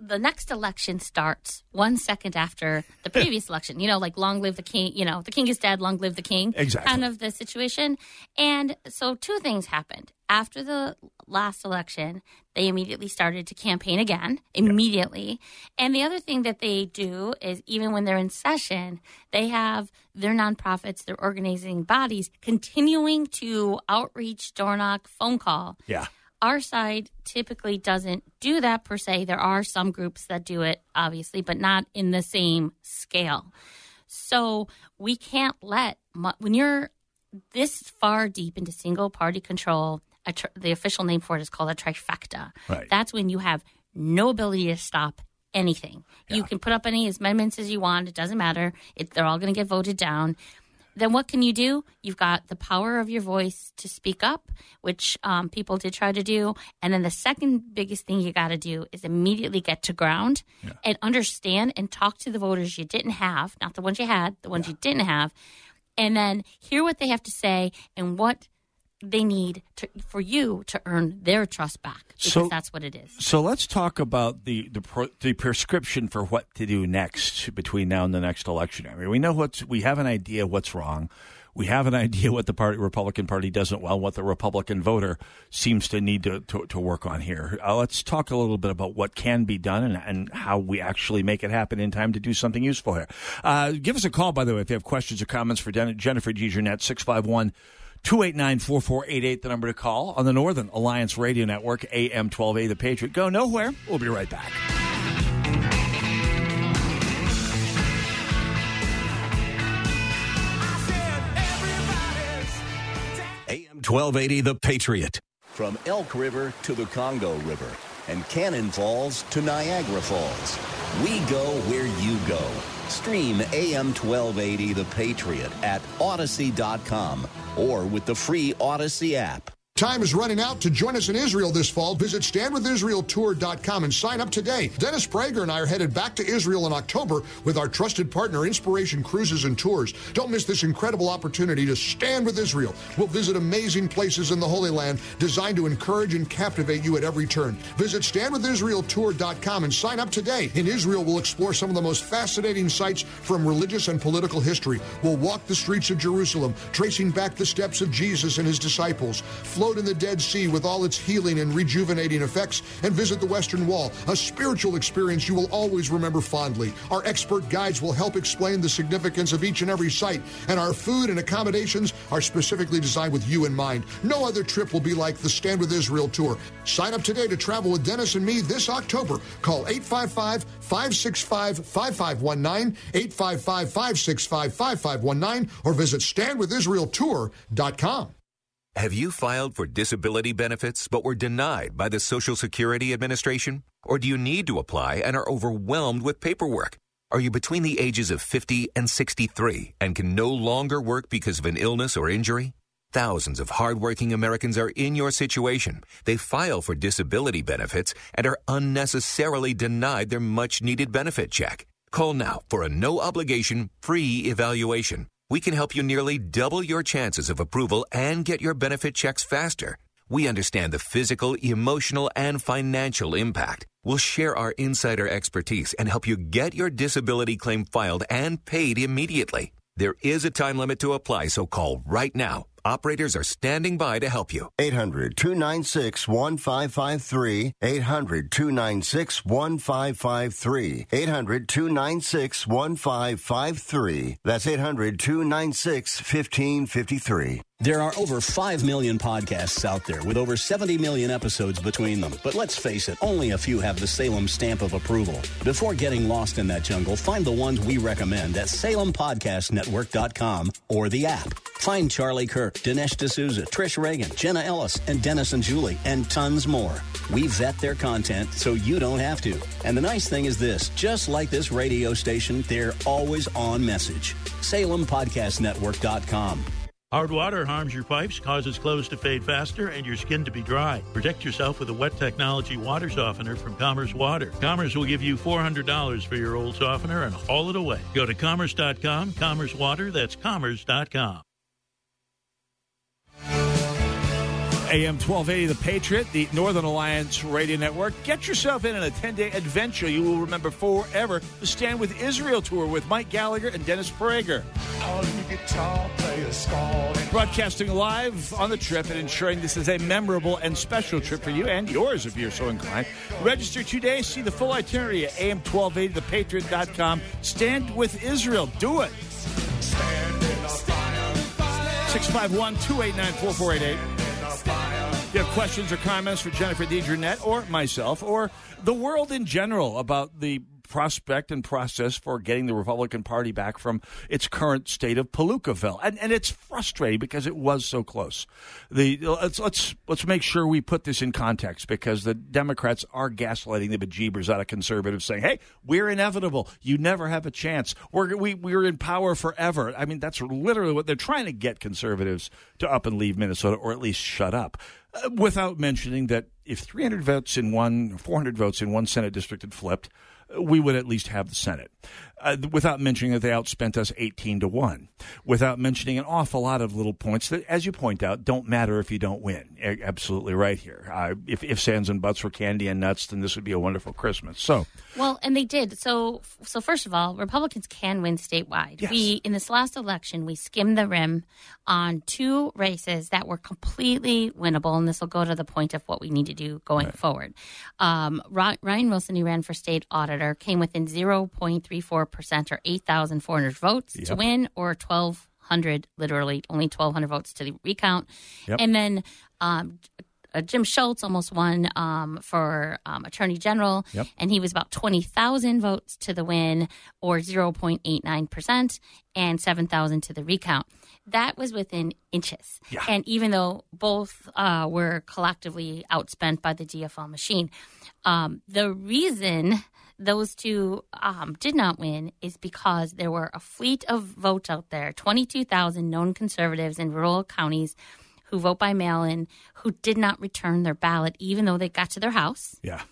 the next election starts one second after the previous election. You know, like long live the king, you know, the king is dead, long live the king. Exactly. Kind of the situation. And so two things happened. After the last election, they immediately started to campaign again, immediately. And the other thing that they do is even when they're in session, they have their nonprofits, their organizing bodies continuing to outreach, door knock, phone call. Yeah our side typically doesn't do that per se. There are some groups that do it, obviously, but not in the same scale. So we can't let, when you're this far deep into single party control, tr- the official name for it is called a trifecta. Right. That's when you have no ability to stop anything. You can put up any amendments as you want. It doesn't matter. It, they're all going to get voted down. Then what can you do? You've got the power of your voice to speak up, which um, people did try to do. And then the second biggest thing you got to do is immediately get to ground and understand and talk to the voters you didn't have, not the ones you had, the ones you didn't have, and then hear what they have to say and what they need to, for you to earn their trust back because So- that's what it is. So let's talk about the the, pro, the prescription for what to do next between now and the next election. I mean, we know what's we have an idea what's wrong. We have an idea what the party Republican Party doesn't well, what the Republican voter seems to need to, to, to work on here. Uh, let's talk a little bit about what can be done and, and how we actually make it happen in time to do something useful here. Uh, give us a call, by the way, if you have questions or comments for Den- Jennifer DeJournette, 651 289 4488, the number to call on the Northern Alliance Radio Network, AM 12A, The Patriot. Go nowhere. We'll be right back. AM 1280, The Patriot. From Elk River to the Congo River and Cannon Falls to Niagara Falls. We go where you go. Stream AM 1280 The Patriot at Audacy.com or with the free Audacy app. Time is running out to join us in Israel this fall. Visit standwithisraeltour.com and sign up today. Dennis Prager and I are headed back to Israel in October with our trusted partner, Inspiration Cruises and Tours. Don't miss this incredible opportunity to stand with Israel. We'll visit amazing places in the Holy Land designed to encourage and captivate you at every turn. Visit standwithisraeltour.com and sign up today. In Israel, we'll explore some of the most fascinating sites from religious and political history. We'll walk the streets of Jerusalem, tracing back the steps of Jesus and his disciples. Float in the Dead Sea with all its healing and rejuvenating effects, and visit the Western Wall, a spiritual experience you will always remember fondly. Our expert guides will help explain the significance of each and every site, and our food and accommodations are specifically designed with you in mind. No other trip will be like the Stand with Israel tour. Sign up today to travel with Dennis and me this October. Call 855 565 5519, 855 565 5519, or visit standwithisraeltour.com. Have you filed for disability benefits but were denied by the Social Security Administration? Or do you need to apply and are overwhelmed with paperwork? Are you between the ages of 50 and 63 and can no longer work because of an illness or injury? Thousands of hardworking Americans are in your situation. They file for disability benefits and are unnecessarily denied their much needed benefit check. Call now for a no obligation free evaluation. We can help you nearly double your chances of approval and get your benefit checks faster. We understand the physical, emotional, and financial impact. We'll share our insider expertise and help you get your disability claim filed and paid immediately. There is a time limit to apply, so call right now. Operators are standing by to help you. 800 296 1553. 800 296 1553. 800 296 1553. That's 800 296 1553. There are over 5 million podcasts out there with over 70 million episodes between them. But let's face it, only a few have the Salem stamp of approval. Before getting lost in that jungle, find the ones we recommend at salempodcastnetwork.com or the app. Find Charlie Kirk, Dinesh D'Souza, Trish Regan, Jenna Ellis, and Dennis and Julie, and tons more. We vet their content so you don't have to. And the nice thing is this just like this radio station, they're always on message. SalemPodcastNetwork.com. Hard water harms your pipes, causes clothes to fade faster, and your skin to be dry. Protect yourself with a wet technology water softener from Commerce Water. Commerce will give you $400 for your old softener and haul it away. Go to commerce.com, Commerce Water, that's commerce.com. AM 1280, The Patriot, the Northern Alliance Radio Network. Get yourself in on a 10 day adventure you will remember forever. The Stand with Israel tour with Mike Gallagher and Dennis Prager. Broadcasting live on the trip and ensuring this is a memorable and special trip for you and yours if you're so inclined. Register today. See the full itinerary at am1280thepatriot.com. Stand with Israel. Do it. 651 289 4488. If you have questions or comments for Jennifer DeJournette or myself or the world in general about the prospect and process for getting the Republican Party back from its current state of Palookaville, and and it's frustrating because it was so close. The let's let's let's make sure we put this in context because the Democrats are gaslighting the bejeebers out of conservatives, saying, "Hey, we're inevitable. You never have a chance. We're we we're in power forever." I mean, that's literally what they're trying to get conservatives to up and leave Minnesota, or at least shut up. Uh, without mentioning that if 300 votes in one, 400 votes in one Senate district had flipped, uh, we would at least have the Senate uh, without mentioning that they outspent us 18 to 1, without mentioning an awful lot of little points that, as you point out, don't matter if you don't win. A- absolutely right here. Uh, if, if sands and butts were candy and nuts, then this would be a wonderful Christmas. So, well, and they did. So, so first of all, Republicans can win statewide. Yes. We in this last election, we skimmed the rim on two races that were completely winnable, and this will go to the point of what we need to do going forward. Um, Ryan Wilson, who ran for state auditor, came within 0.34% or 8,400 votes to win, or 1,200, literally only 1,200 votes to the recount. Yep. And then um, uh, Jim Schultz almost won um, for um, Attorney General, Yep. and he was about 20,000 votes to the win, or 0.89%, and 7,000 to the recount. That was within inches. And even though both uh, were collectively outspent by the DFL machine, um, the reason those two um, did not win is because there were a fleet of votes out there 22,000 known conservatives in rural counties who vote by mail in who did not return their ballot even though they got to their house. Yeah.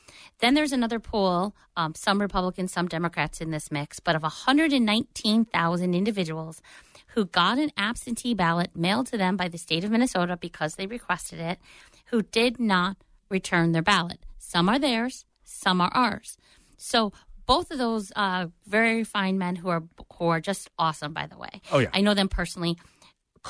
Then there's another pool, um, some Republicans, some Democrats in this mix, but of 119,000 individuals who got an absentee ballot mailed to them by the state of Minnesota because they requested it, who did not return their ballot. Some are theirs, some are ours. So both of those uh, very fine men who are who are just awesome, by the way. Oh, yeah. I know them personally.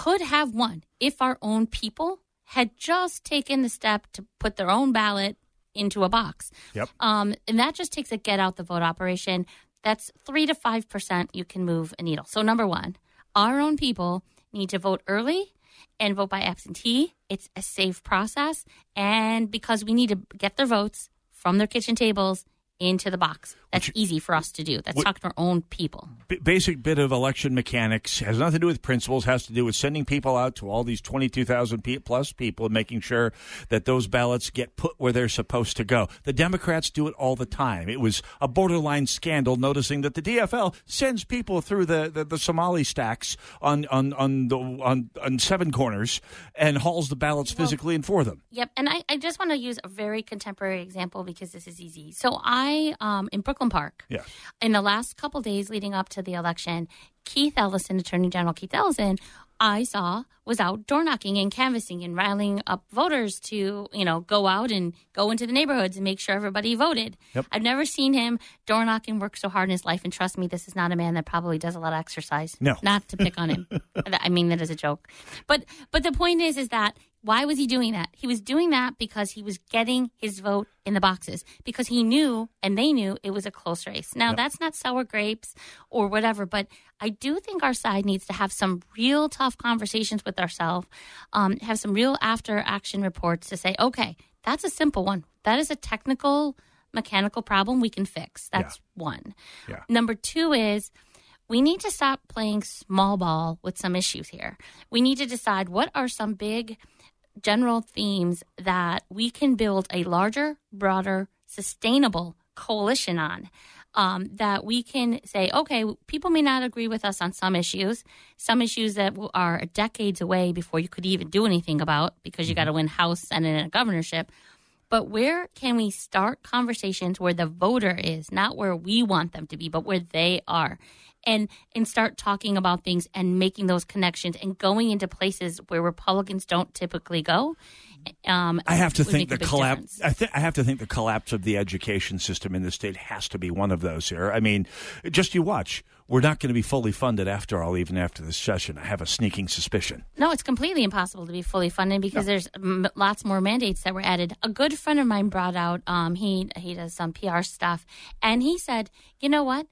Could have won if our own people had just taken the step to put their own ballot into a box. Yep. Um, and that just takes a get out the vote operation. That's three to five percent. You can move a needle. So number one, our own people need to vote early and vote by absentee. It's a safe process, and because we need to get their votes from their kitchen tables into the box. That's easy for us to do. That's Which- talking to our own people. B- basic bit of election mechanics has nothing to do with principles has to do with sending people out to all these 22,000 plus people and making sure that those ballots get put where they're supposed to go the democrats do it all the time it was a borderline scandal noticing that the dfl sends people through the, the, the somali stacks on on on, the, on on seven corners and hauls the ballots physically in for them Yep, and I, I just want to use a very contemporary example because this is easy. So I um in Brooklyn Park, yeah in the last couple days leading up to the election, Keith Ellison, Attorney General Keith Ellison, I saw was out door knocking and canvassing and riling up voters to, you know, go out and go into the neighborhoods and make sure everybody voted. Yep. I've never seen him door knocking work so hard in his life. And trust me, this is not a man that probably does a lot of exercise. No. Not to pick on him. I mean that as a joke. But but the point is is that why was he doing that? He was doing that because he was getting his vote in the boxes because he knew and they knew it was a close race. Now, Yep. that's not sour grapes or whatever, but I do think our side needs to have some real tough conversations with ourselves, um, have some real after action reports to say, okay, that's a simple one. That is a technical, mechanical problem we can fix. That's one. Yeah. Number two is we need to stop playing small ball with some issues here. We need to decide what are some big general themes that we can build a larger, broader, sustainable coalition on. Um, that we can say, okay, people may not agree with us on some issues, some issues that are decades away before you could even do anything about because you got to win House, Senate, and a governorship. But where can we start conversations where the voter is, not where we want them to be, but where they are? And and start talking about things and making those connections and going into places where Republicans don't typically go. Um, I have to think the collapse. I, th- I have to think the collapse of the education system in the state has to be one of those here. I mean, just you watch. We're not going to be fully funded after all, even after this session. I have a sneaking suspicion. No, it's completely impossible to be fully funded because there's m- lots more mandates that were added. A good friend of mine brought out. Um, he he does some PR stuff, and he said, you know what?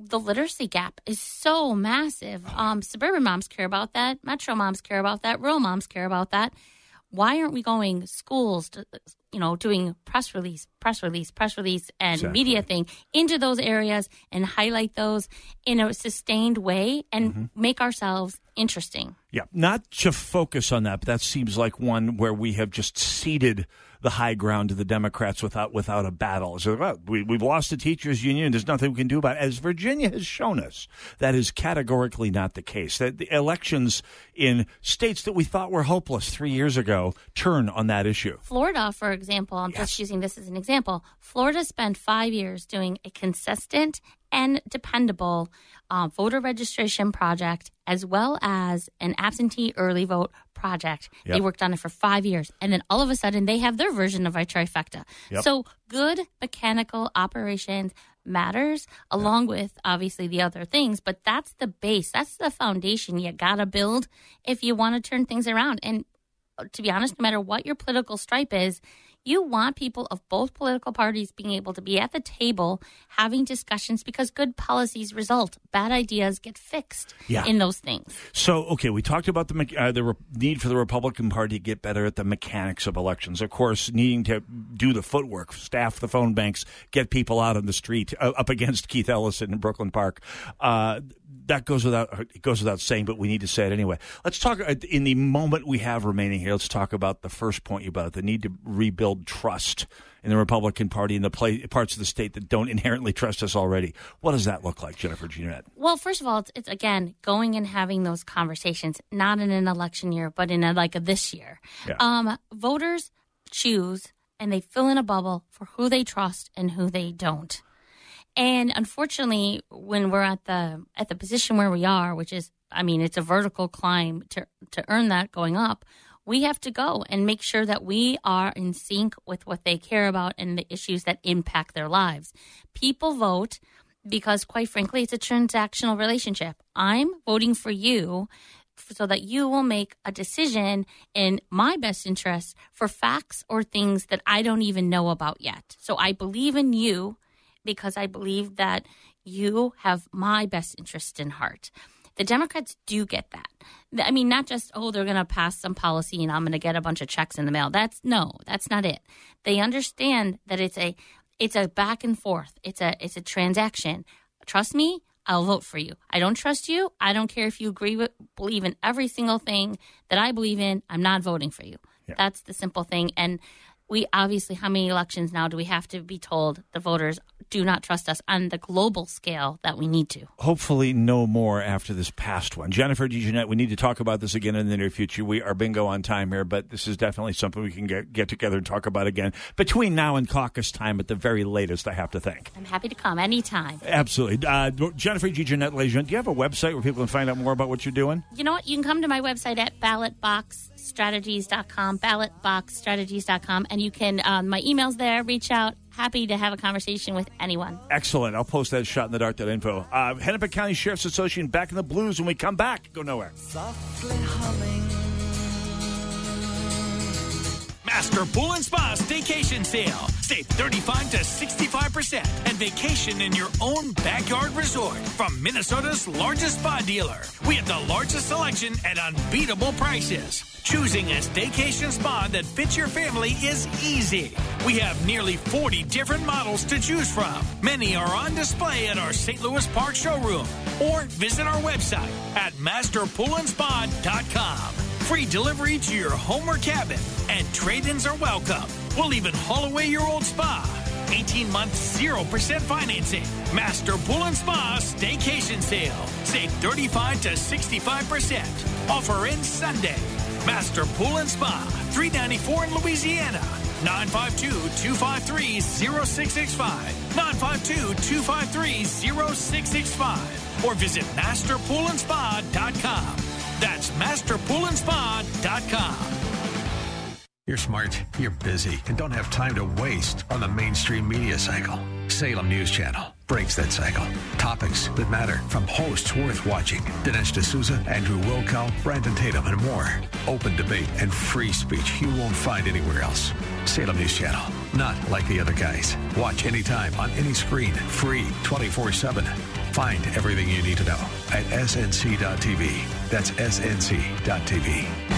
The literacy gap is so massive. Um, suburban moms care about that. Metro moms care about that. Rural moms care about that. Why aren't we going schools to you know, doing press release, press release, press release, and Exactly. media thing into those areas and highlight those in a sustained way and Mm-hmm. make ourselves interesting. Yeah, not to focus on that, but that seems like one where we have just ceded the high ground to the Democrats without without a battle. So well, we, we've lost the teachers union. There's nothing we can do about it. As Virginia has shown us, that is categorically not the case. That the elections in states that we thought were hopeless three years ago turn on that issue. Florida, for example, I'm just using this as an example. Florida spent five years doing a consistent and dependable uh, voter registration project as well as an absentee early vote project. They worked on it for five years. And then all of a sudden, they have their version of a trifecta. Yep. So good mechanical operations matters along with obviously the other things but that's the base that's the foundation you gotta build if you want to turn things around and to be honest, no matter what your political stripe is, you want people of both political parties being able to be at the table having discussions because good policies result. Bad ideas get fixed Yeah. in those things. So, okay, we talked about the uh, the re- need for the Republican Party to get better at the mechanics of elections. Of course, needing to do the footwork, staff the phone banks, get people out on the street uh, up against Keith Ellison in Brooklyn Park. Uh, that goes without it goes without saying, but we need to say it anyway. Let's talk uh, in the moment we have remaining here. Let's talk about the first point you brought up: the need to rebuild trust in the Republican Party in the play, parts of the state that don't inherently trust us already. What does that look like, Jennifer Jeanette? Well, first of all, it's, it's again going and having those conversations, not in an election year, but in a, like a this year. Yeah. Um, voters choose and they fill in a bubble for who they trust and who they don't. And unfortunately, when we're at the at the position where we are, which is, I mean, it's a vertical climb to to earn that going up. We have to go and make sure that we are in sync with what they care about and the issues that impact their lives. People vote because, quite frankly, it's a transactional relationship. I'm voting for you so that you will make a decision in my best interest for facts or things that I don't even know about yet. So I believe in you because I believe that you have my best interest in heart. The Democrats do get that. I mean, not just, oh, they're going to pass some policy and I'm going to get a bunch of checks in the mail. That's no, that's not it. They understand that it's a, it's a back and forth. It's a, it's a transaction. Trust me, I'll vote for you. I don't trust you. I don't care if you agree with, believe in every single thing that I believe in. I'm not voting for you. That's the simple thing. And we obviously, how many elections now do we have to be told the voters do not trust us on the global scale that we need to? hopefully no more after this past one. Jennifer DeJournette, we need to talk about this again in the near future. We are bingo on time here, but this is definitely something we can get, get together and talk about again between now and caucus time at the very latest, I have to think. I'm happy to come anytime. Absolutely. Uh, Jennifer DeJournette, ladies and gentlemen, do you have a website where people can find out more about what you're doing? You know what? You can come to my website at ballotboxstrategies.com, ballotboxstrategies.com, and you can, um, my email's there, reach out. Happy to have a conversation with anyone. Excellent. I'll post that shot in the dark. dark.info. Uh, Hennepin County Sheriff's Association Backing the Blues when we come back. Go nowhere. Master Pool and Spa Staycation Sale. Save 35 to 65% and vacation in your own backyard resort from Minnesota's largest spa dealer. We have the largest selection at unbeatable prices. Choosing a staycation spa that fits your family is easy. We have nearly 40 different models to choose from. Many are on display at our St. Louis Park showroom or visit our website at masterpoolandspa.com. Free delivery to your home or cabin, and trade ins are welcome. We'll even haul away your old spa. 18 months, 0% financing. Master Pool and Spa Staycation Sale. Save 35 to 65%. Offer ends Sunday. Master Pool and Spa, 394 in Louisiana. 952-253-0665. 952-253-0665. Or visit masterpoolandspa.com. That's masterpoolandspa.com. You're smart, you're busy, and don't have time to waste on the mainstream media cycle. Salem News Channel breaks that cycle. Topics that matter from hosts worth watching Dinesh D'Souza, Andrew Wilkow, Brandon Tatum, and more. Open debate and free speech you won't find anywhere else. Salem News Channel, not like the other guys. Watch anytime on any screen, free 24 7. Find everything you need to know at snc.tv. That's snc.tv.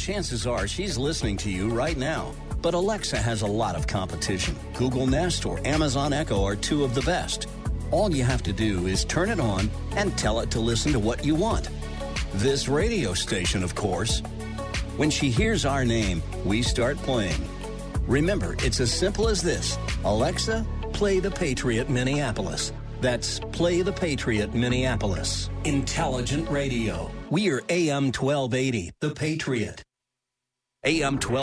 Chances are she's listening to you right now. But Alexa has a lot of competition. Google Nest or Amazon Echo are two of the best. All you have to do is turn it on and tell it to listen to what you want. This radio station, of course. When she hears our name, we start playing. Remember, it's as simple as this Alexa, play the Patriot Minneapolis. That's Play the Patriot Minneapolis. Intelligent radio. We are AM 1280, The Patriot. AM 12.